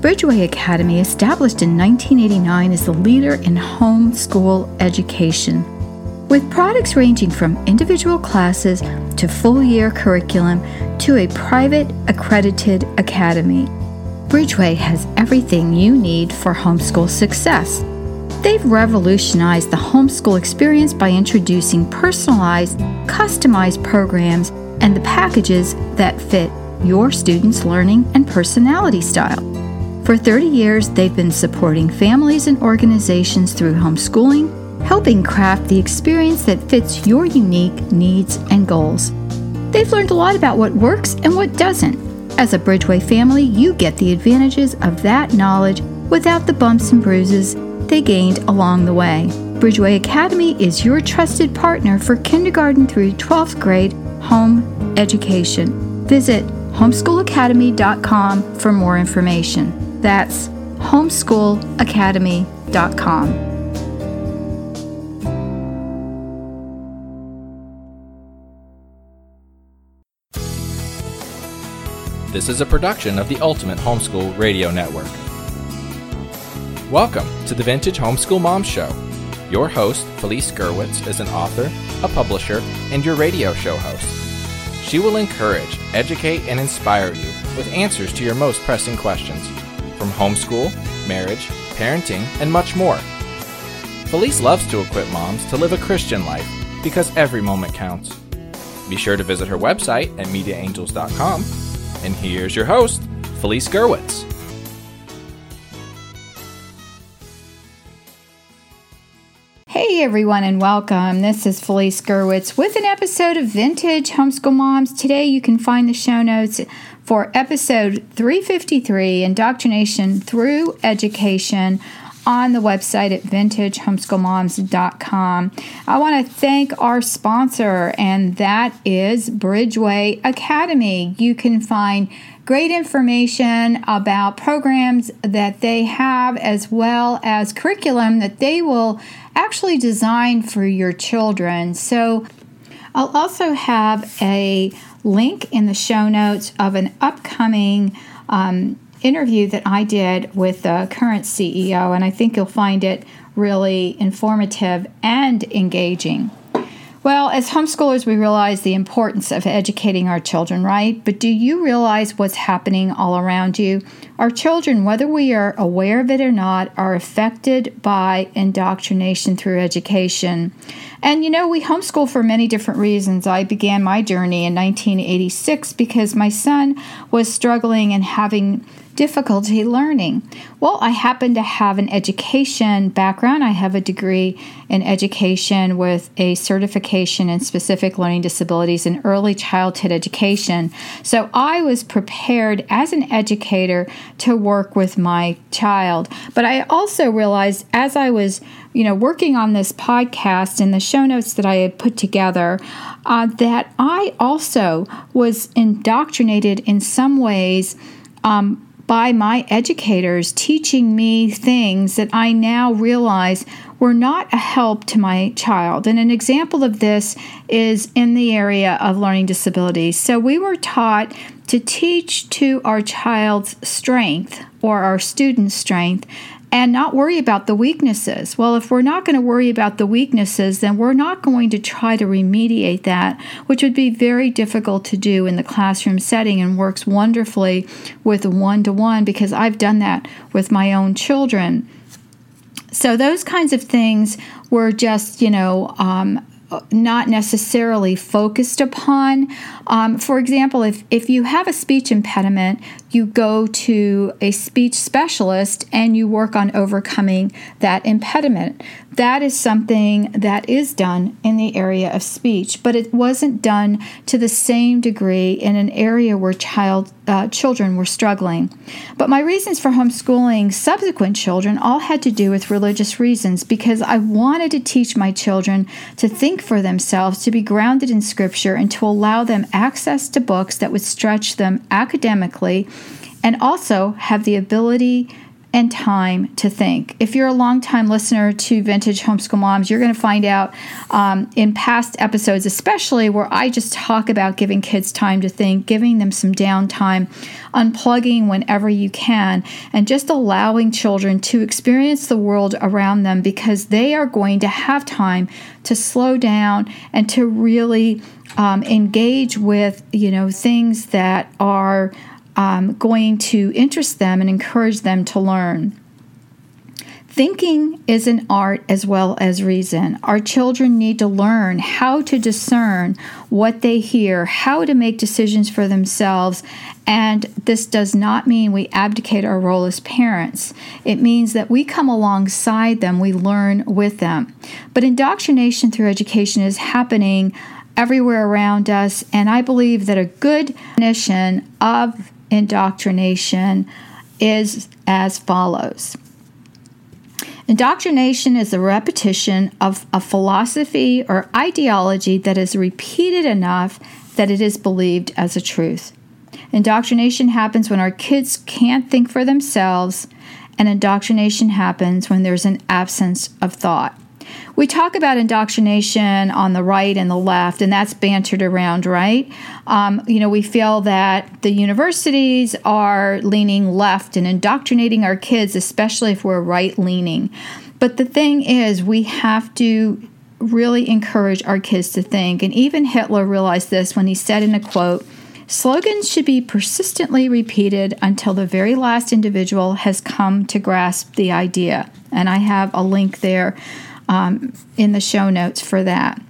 Bridgeway Academy, established in 1989, is the leader in homeschool education. With products ranging from individual classes to full year curriculum to a private accredited academy, Bridgeway has everything you need for homeschool success. They've revolutionized the homeschool experience by introducing personalized, customized programs and the packages that fit your students' learning and personality style. For 30 years, they've been supporting families and organizations through homeschooling, helping craft the experience that fits your unique needs and goals. They've learned a lot about what works and what doesn't. As a Bridgeway family, you get the advantages of that knowledge without the bumps and bruises they gained along the way. Bridgeway Academy is your trusted partner for kindergarten through 12th grade home education. Visit homeschoolacademy.com for more information. That's homeschoolacademy.com. This is a production of the Ultimate Homeschool Radio Network. Welcome to the Vintage Homeschool Mom Show. Your host, Felice Gerwitz, is an author, a publisher, and your radio show host. She will encourage, educate, and inspire you with answers to your most pressing questions from homeschool, marriage, parenting, and much more. Felice loves to equip moms to live a Christian life because every moment counts. Be sure to visit her website at mediaangels.com. And here's your host, Felice Gerwitz. Hey everyone, and welcome. This is Felice Gerwitz with an episode of Vintage Homeschool Moms. Today you can find the show notes for episode 353 Indoctrination Through Education on the website at vintagehomeschoolmoms.com. I want to thank our sponsor, and that is Bridgeway Academy. You can find great information about programs that they have as well as curriculum that they will actually design for your children. So I'll also have a link in the show notes of an upcoming um, interview that I did with the current CEO, and I think you'll find it really informative and engaging. Well, as homeschoolers, we realize the importance of educating our children, right? But do you realize what's happening all around you? Our children, whether we are aware of it or not, are affected by indoctrination through education. And you know, we homeschool for many different reasons. I began my journey in 1986 because my son was struggling and having difficulty learning? Well, I happen to have an education background. I have a degree in education with a certification in specific learning disabilities in early childhood education. So I was prepared as an educator to work with my child. But I also realized as I was you know, working on this podcast and the show notes that I had put together, uh, that I also was indoctrinated in some ways um, by my educators teaching me things that I now realize were not a help to my child. And an example of this is in the area of learning disabilities. So we were taught to teach to our child's strength or our student's strength and not worry about the weaknesses. Well, if we're not going to worry about the weaknesses, then we're not going to try to remediate that, which would be very difficult to do in the classroom setting and works wonderfully with one to one because I've done that with my own children. So, those kinds of things were just, you know, um, not necessarily focused upon. Um, for example, if, if you have a speech impediment, you go to a speech specialist and you work on overcoming that impediment. That is something that is done in the area of speech, but it wasn't done to the same degree in an area where child uh, children were struggling. But my reasons for homeschooling subsequent children all had to do with religious reasons because I wanted to teach my children to think for themselves, to be grounded in Scripture, and to allow them access to books that would stretch them academically and also have the ability and time to think. If you're a longtime listener to Vintage Homeschool Moms, you're going to find out um, in past episodes, especially where I just talk about giving kids time to think, giving them some downtime, unplugging whenever you can, and just allowing children to experience the world around them because they are going to have time to slow down and to really um, engage with you know things that are um, going to interest them and encourage them to learn. Thinking is an art as well as reason. Our children need to learn how to discern what they hear, how to make decisions for themselves, and this does not mean we abdicate our role as parents. It means that we come alongside them, we learn with them. But indoctrination through education is happening everywhere around us, and I believe that a good definition of indoctrination is as follows. Indoctrination is the repetition of a philosophy or ideology that is repeated enough that it is believed as a truth. Indoctrination happens when our kids can't think for themselves, and indoctrination happens when there's an absence of thought. We talk about indoctrination on the right and the left, and that's bantered around, right? Um, you know, we feel that the universities are leaning left and indoctrinating our kids, especially if we're right leaning. But the thing is, we have to really encourage our kids to think. And even Hitler realized this when he said in a quote, Slogans should be persistently repeated until the very last individual has come to grasp the idea. And I have a link there um, in the show notes for that.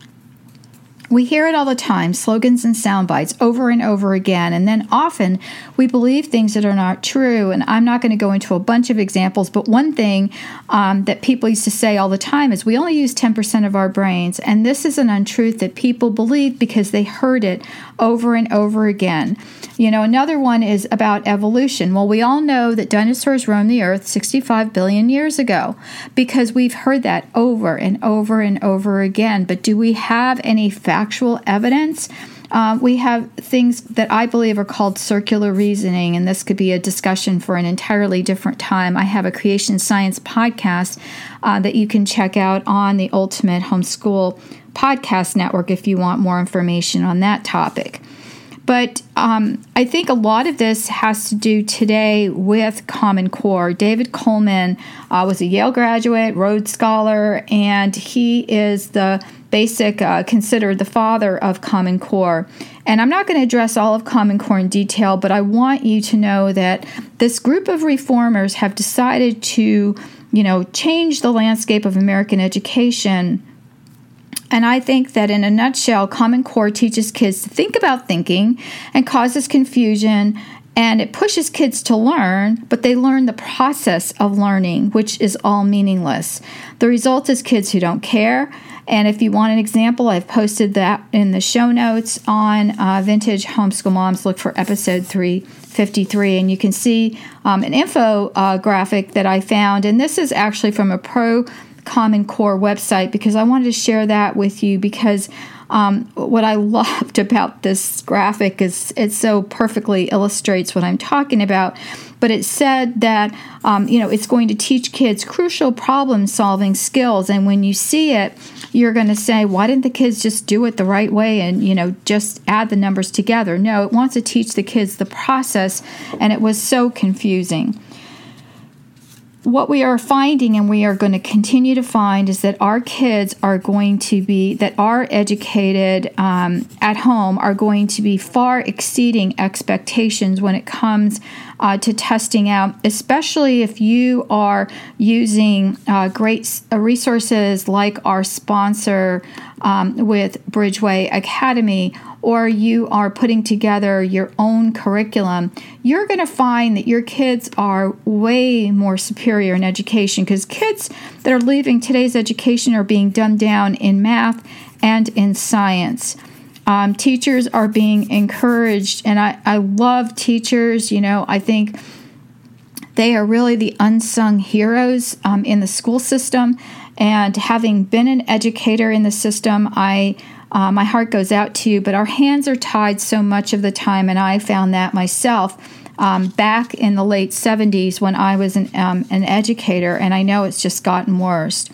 We hear it all the time slogans and sound bites over and over again, and then often we believe things that are not true. And I'm not going to go into a bunch of examples, but one thing um, that people used to say all the time is we only use 10% of our brains. And this is an untruth that people believe because they heard it over and over again. You know, another one is about evolution. Well, we all know that dinosaurs roamed the earth 65 billion years ago because we've heard that over and over and over again. But do we have any factual evidence? Uh, we have things that I believe are called circular reasoning, and this could be a discussion for an entirely different time. I have a creation science podcast uh, that you can check out on the Ultimate Homeschool Podcast Network if you want more information on that topic. But um, I think a lot of this has to do today with Common Core. David Coleman uh, was a Yale graduate, Rhodes Scholar, and he is the basic, uh, considered the father of Common Core. And I'm not going to address all of Common Core in detail, but I want you to know that this group of reformers have decided to, you know, change the landscape of American education and I think that in a nutshell, Common Core teaches kids to think about thinking and causes confusion and it pushes kids to learn, but they learn the process of learning, which is all meaningless. The result is kids who don't care. And if you want an example, I've posted that in the show notes on uh, Vintage Homeschool Moms. Look for episode 353, and you can see um, an info uh, that I found. And this is actually from a pro Common Core website because I wanted to share that with you because um, what I loved about this graphic is it so perfectly illustrates what I'm talking about. But it said that um, you know it's going to teach kids crucial problem solving skills, and when you see it, you're going to say, "Why didn't the kids just do it the right way and you know just add the numbers together?" No, it wants to teach the kids the process, and it was so confusing what we are finding and we are going to continue to find is that our kids are going to be that are educated um, at home are going to be far exceeding expectations when it comes uh, to testing out especially if you are using uh, great uh, resources like our sponsor um, with bridgeway academy or you are putting together your own curriculum, you're going to find that your kids are way more superior in education because kids that are leaving today's education are being dumbed down in math and in science. Um, teachers are being encouraged, and I, I love teachers. You know, I think they are really the unsung heroes um, in the school system. And having been an educator in the system, I uh, my heart goes out to you, but our hands are tied so much of the time, and I found that myself. um, back in the late 70s when I was an, um, an educator, and I know it's just gotten worse.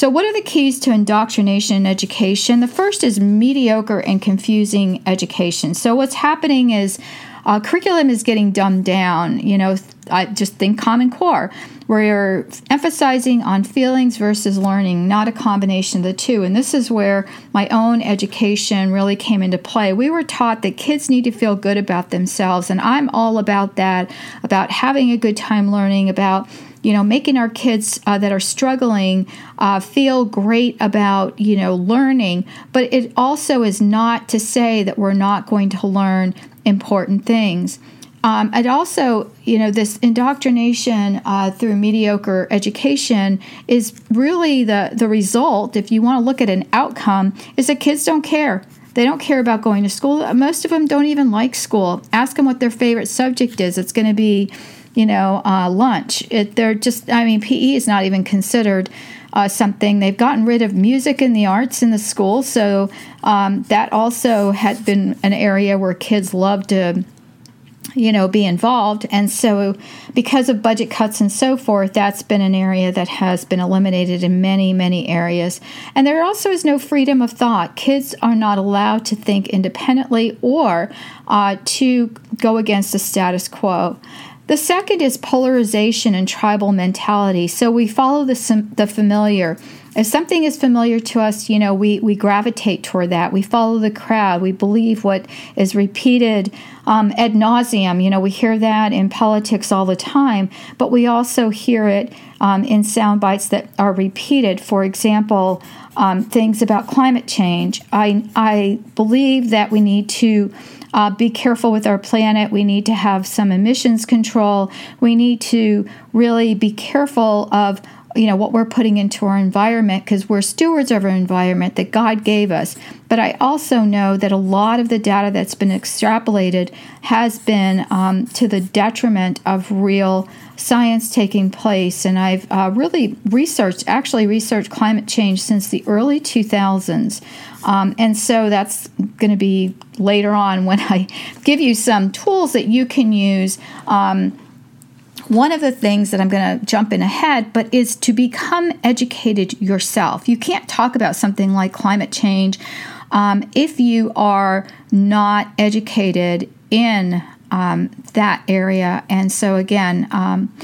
So, what are the keys to indoctrination in education? The first is mediocre and confusing education. So, what's happening is uh, curriculum is getting dumbed down. You know, I just think Common Core, where you're emphasizing on feelings versus learning, not a combination of the two. And this is where my own education really came into play. We were taught that kids need to feel good about themselves, and I'm all about that, about having a good time learning, about you know, making our kids uh, that are struggling uh, feel great about, you know, learning. But it also is not to say that we're not going to learn important things. Um, and also, you know, this indoctrination uh, through mediocre education is really the, the result, if you want to look at an outcome, is that kids don't care. They don't care about going to school. Most of them don't even like school. Ask them what their favorite subject is. It's going to be, you know, uh, lunch. It, they're just, I mean, PE is not even considered uh, something. They've gotten rid of music and the arts in the school, so um, that also had been an area where kids love to you know be involved and so because of budget cuts and so forth that's been an area that has been eliminated in many many areas and there also is no freedom of thought kids are not allowed to think independently or uh, to go against the status quo the second is polarization and tribal mentality. So we follow the, the familiar. If something is familiar to us, you know, we, we gravitate toward that. We follow the crowd. We believe what is repeated um, ad nauseum. You know, we hear that in politics all the time, but we also hear it um, in sound bites that are repeated. For example, um, things about climate change. I, I believe that we need to uh, be careful with our planet. We need to have some emissions control. We need to really be careful of you know what we're putting into our environment because we're stewards of our environment that God gave us. But I also know that a lot of the data that's been extrapolated has been um, to the detriment of real science taking place. And I've uh, really researched, actually researched climate change since the early 2000s. Um, and so that's going to be later on when I give you some tools that you can use. Um, one of the things that I'm going to jump in ahead, but is to become educated yourself. You can't talk about something like climate change um, if you are not educated in um, that area. And so, again, um,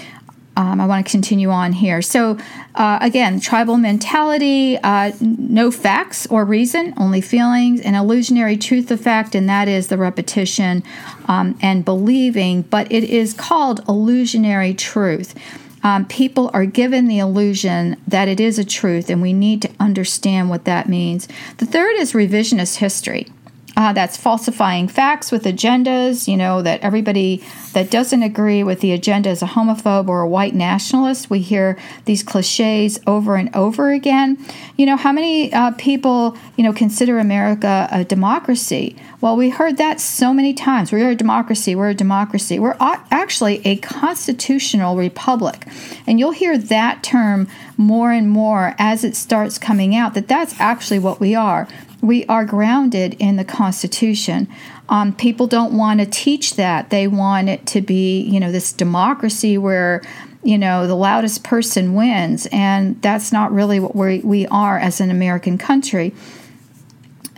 um, I want to continue on here. So, uh, again, tribal mentality, uh, no facts or reason, only feelings, an illusionary truth of fact, and that is the repetition um, and believing, but it is called illusionary truth. Um, people are given the illusion that it is a truth, and we need to understand what that means. The third is revisionist history. Uh, that's falsifying facts with agendas, you know, that everybody that doesn't agree with the agenda is a homophobe or a white nationalist. We hear these cliches over and over again. You know, how many uh, people, you know, consider America a democracy? Well, we heard that so many times. We're a democracy, we're a democracy. We're actually a constitutional republic. And you'll hear that term more and more as it starts coming out that that's actually what we are we are grounded in the Constitution. Um, people don't want to teach that. They want it to be, you know, this democracy where, you know, the loudest person wins. And that's not really what we, we are as an American country.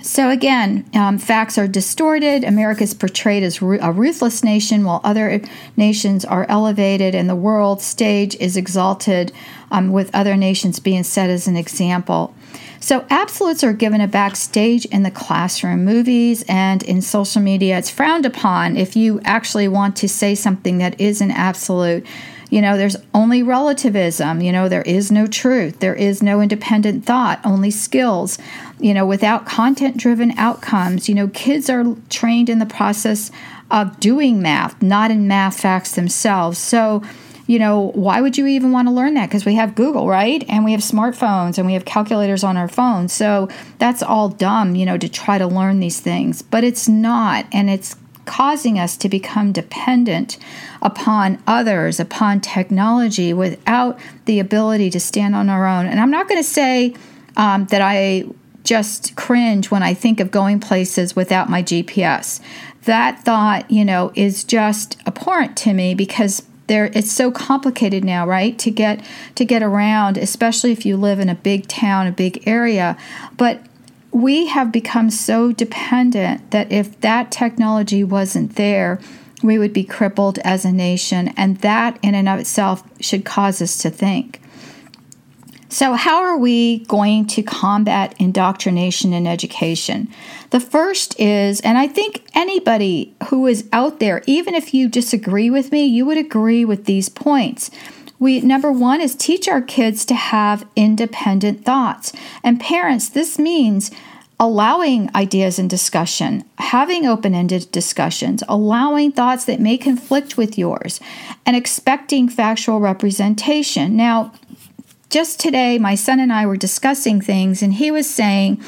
So, again, um, facts are distorted. America is portrayed as a ruthless nation while other nations are elevated, and the world stage is exalted, um, with other nations being set as an example. So, absolutes are given a backstage in the classroom, movies, and in social media. It's frowned upon if you actually want to say something that is an absolute. You know, there's only relativism. You know, there is no truth. There is no independent thought, only skills. You know, without content driven outcomes, you know, kids are trained in the process of doing math, not in math facts themselves. So, you know, why would you even want to learn that? Because we have Google, right? And we have smartphones and we have calculators on our phones. So that's all dumb, you know, to try to learn these things. But it's not. And it's causing us to become dependent upon others, upon technology, without the ability to stand on our own. And I'm not going to say um, that I just cringe when I think of going places without my GPS. That thought, you know, is just abhorrent to me because there it's so complicated now, right? To get to get around, especially if you live in a big town, a big area. But we have become so dependent that if that technology wasn't there, we would be crippled as a nation, and that in and of itself should cause us to think. So, how are we going to combat indoctrination in education? The first is, and I think anybody who is out there, even if you disagree with me, you would agree with these points. We number 1 is teach our kids to have independent thoughts. And parents, this means allowing ideas and discussion, having open ended discussions, allowing thoughts that may conflict with yours, and expecting factual representation. Now, just today, my son and I were discussing things, and he was saying,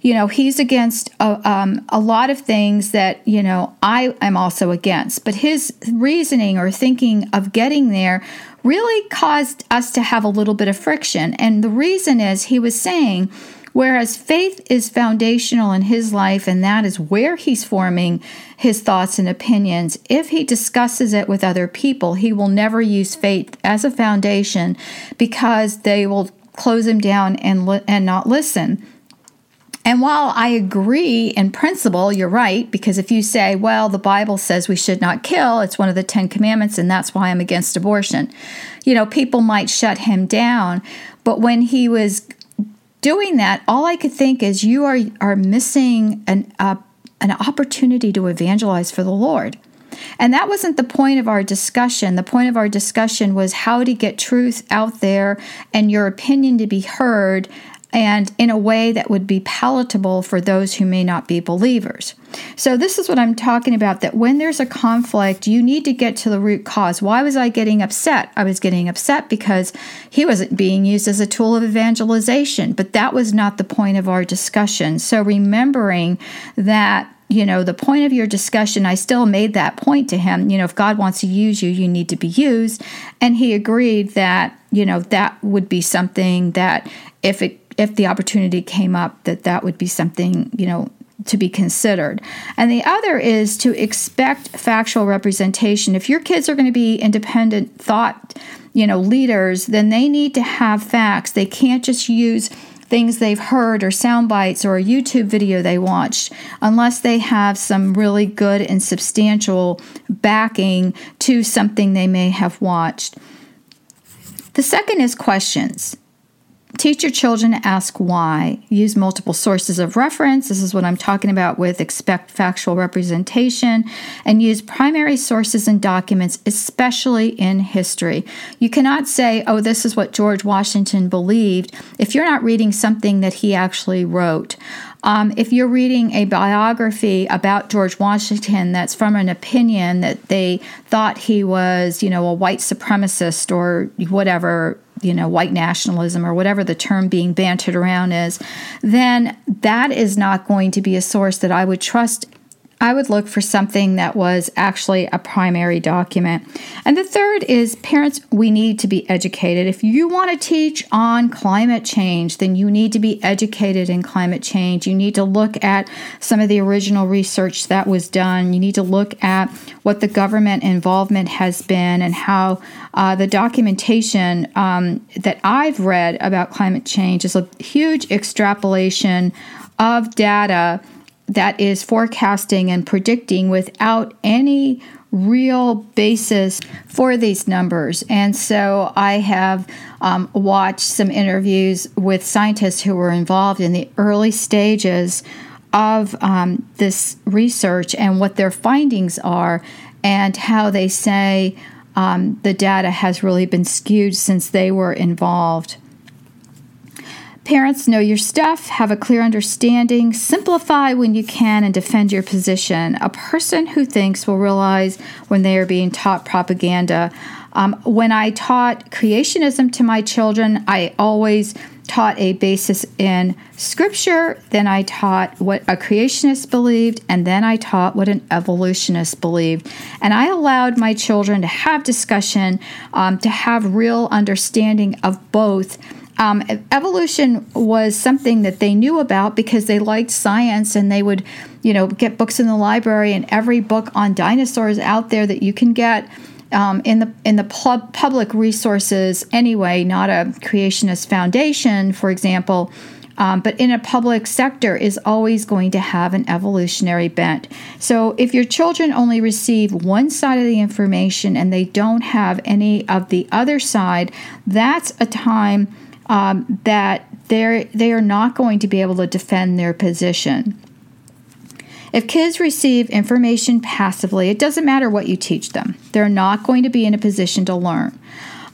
you know, he's against a, um, a lot of things that, you know, I am also against. But his reasoning or thinking of getting there really caused us to have a little bit of friction. And the reason is he was saying, Whereas faith is foundational in his life, and that is where he's forming his thoughts and opinions. If he discusses it with other people, he will never use faith as a foundation because they will close him down and, li- and not listen. And while I agree in principle, you're right, because if you say, well, the Bible says we should not kill, it's one of the Ten Commandments, and that's why I'm against abortion, you know, people might shut him down. But when he was doing that, all I could think is you are are missing an uh, an opportunity to evangelize for the Lord. And that wasn't the point of our discussion. The point of our discussion was how to get truth out there and your opinion to be heard and in a way that would be palatable for those who may not be believers. So, this is what I'm talking about that when there's a conflict, you need to get to the root cause. Why was I getting upset? I was getting upset because he wasn't being used as a tool of evangelization, but that was not the point of our discussion. So, remembering that you know, the point of your discussion, I still made that point to him. You know, if God wants to use you, you need to be used. And he agreed that, you know, that would be something that if it if the opportunity came up that that would be something you know to be considered. And the other is to expect factual representation. If your kids are going to be independent thought, you know, leaders, then they need to have facts. They can't just use things they've heard or sound bites or a YouTube video they watched unless they have some really good and substantial backing to something they may have watched. The second is questions. Teach your children to ask why. Use multiple sources of reference. This is what I'm talking about with expect factual representation. And use primary sources and documents, especially in history. You cannot say, oh, this is what George Washington believed, if you're not reading something that he actually wrote. Um, if you're reading a biography about George Washington that's from an opinion that they thought he was, you know, a white supremacist or whatever, you know, white nationalism or whatever the term being bantered around is, then that is not going to be a source that I would trust I would look for something that was actually a primary document. And the third is parents, we need to be educated. If you want to teach on climate change, then you need to be educated in climate change. You need to look at some of the original research that was done. You need to look at what the government involvement has been and how uh, the documentation um, that I've read about climate change is a huge extrapolation of data that is forecasting and predicting without any real basis for these numbers. And so I have um, watched some interviews with scientists who were involved in the early stages of um, this research and what their findings are, and how they say um, the data has really been skewed since they were involved. Parents, know your stuff, have a clear understanding, simplify when you can, and defend your position. A person who thinks will realize when they are being taught propaganda. Um, when I taught creationism to my children, I always taught a basis in scripture, then I taught what a creationist believed, and then I taught what an evolutionist believed. And I allowed my children to have discussion, um, to have real understanding of both Um, evolution was something that they knew about because they liked science and they would, you know, get books in the library and every book on dinosaurs out there that you can get um, in the in the pub- public resources anyway, not a creationist foundation, for example. Um, but in a public sector is always going to have an evolutionary bent. So if your children only receive one side of the information and they don't have any of the other side, that's a time um, that they're they are not going to be able to defend their position. If kids receive information passively, it doesn't matter what you teach them. They're not going to be in a position to learn.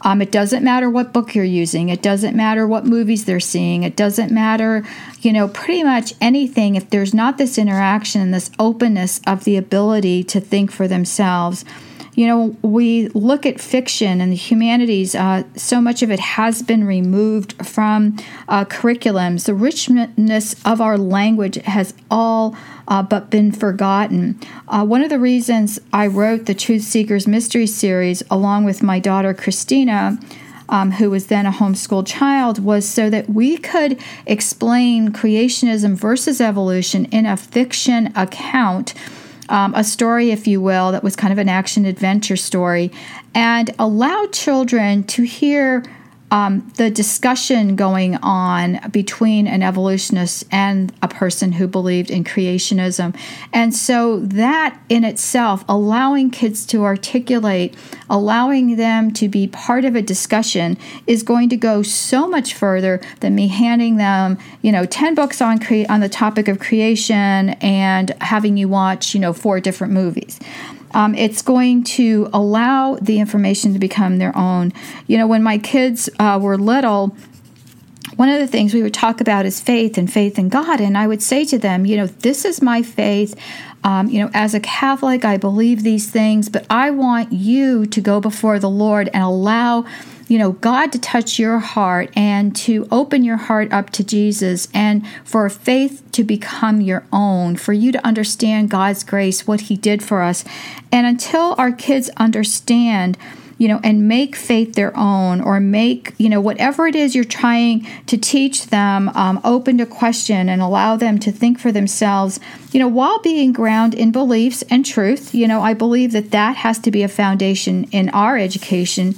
Um, it doesn't matter what book you're using. It doesn't matter what movies they're seeing. It doesn't matter, you know, pretty much anything. If there's not this interaction and this openness of the ability to think for themselves, you know, we look at fiction and the humanities, uh, so much of it has been removed from uh, curriculums. The richness of our language has all uh, but been forgotten. Uh, one of the reasons I wrote the Truth Seekers Mystery Series along with my daughter Christina. Um, who was then a homeschooled child, was so that we could explain creationism versus evolution in a fiction account um, a story, if you will, that was kind of an action adventure story, and allow children to hear um, the discussion going on between an evolutionist and a person who believed in creationism. And so, that in itself, allowing kids to articulate, allowing them to be part of a discussion, is going to go so much further than me handing them, you know, 10 books on, cre- on the topic of creation and having you watch, you know, four different movies. Um, it's going to allow the information to become their own. You know, when my kids uh, were little, one of the things we would talk about is faith and faith in God. And I would say to them, you know, this is my faith. Um, you know, as a Catholic, I believe these things, but I want you to go before the Lord and allow you know, God to touch your heart and to open your heart up to Jesus and for faith to become your own, for you to understand God's grace, what He did for us. And until our kids understand, you know, and make faith their own or make, you know, whatever it is you're trying to teach them um, open to question and allow them to think for themselves, you know, while being grounded in beliefs and truth. You know, I believe that that has to be a foundation in our education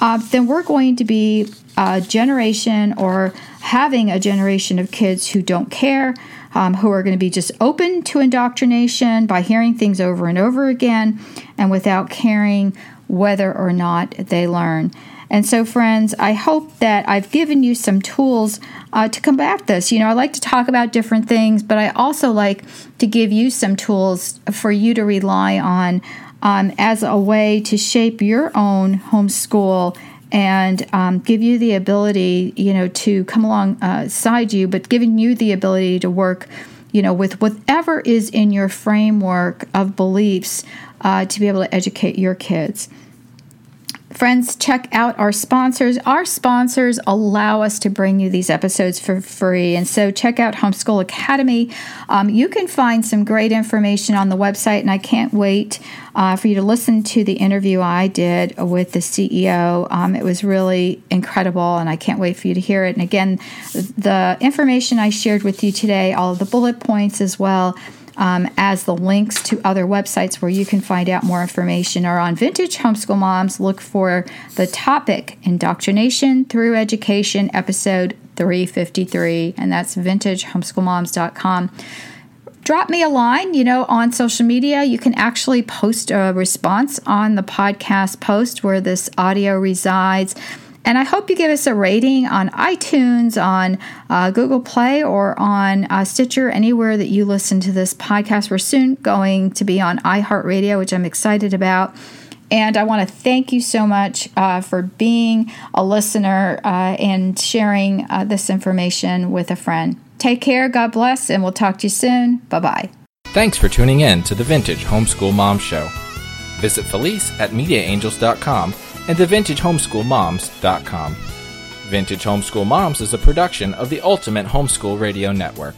uh, then we're going to be a generation or having a generation of kids who don't care, um, who are going to be just open to indoctrination by hearing things over and over again and without caring whether or not they learn. And so, friends, I hope that I've given you some tools uh, to combat this. You know, I like to talk about different things, but I also like to give you some tools for you to rely on um, as a way to shape your own homeschool and um, give you the ability, you know, to come alongside you, but giving you the ability to work, you know, with whatever is in your framework of beliefs uh, to be able to educate your kids. Friends, check out our sponsors. Our sponsors allow us to bring you these episodes for free. And so check out Homeschool Academy. Um, you can find some great information on the website, and I can't wait uh, for you to listen to the interview I did with the CEO. Um, it was really incredible, and I can't wait for you to hear it. And again, the information I shared with you today, all of the bullet points as well um, as the links to other websites where you can find out more information are on Vintage Homeschool Moms. Look for the topic Indoctrination Through Education, episode 353, and that's vintagehomeschoolmoms.com drop me a line, you know, on social media. You can actually post a response on the podcast post where this audio resides. And I hope you give us a rating on iTunes, on uh, Google Play, or on uh, Stitcher, anywhere that you listen to this podcast. We're soon going to be on iHeartRadio, which I'm excited about. And I want to thank you so much uh, for being a listener uh, and sharing uh, this information with a friend. Take care, God bless, and we'll talk to you soon. Bye bye. Thanks for tuning in to the Vintage Homeschool Mom Show. Visit Felice at MediaAngels.com and the thevintagehomeschoolmoms.com. Vintage Homeschool Moms is a production of the Ultimate Homeschool Radio Network.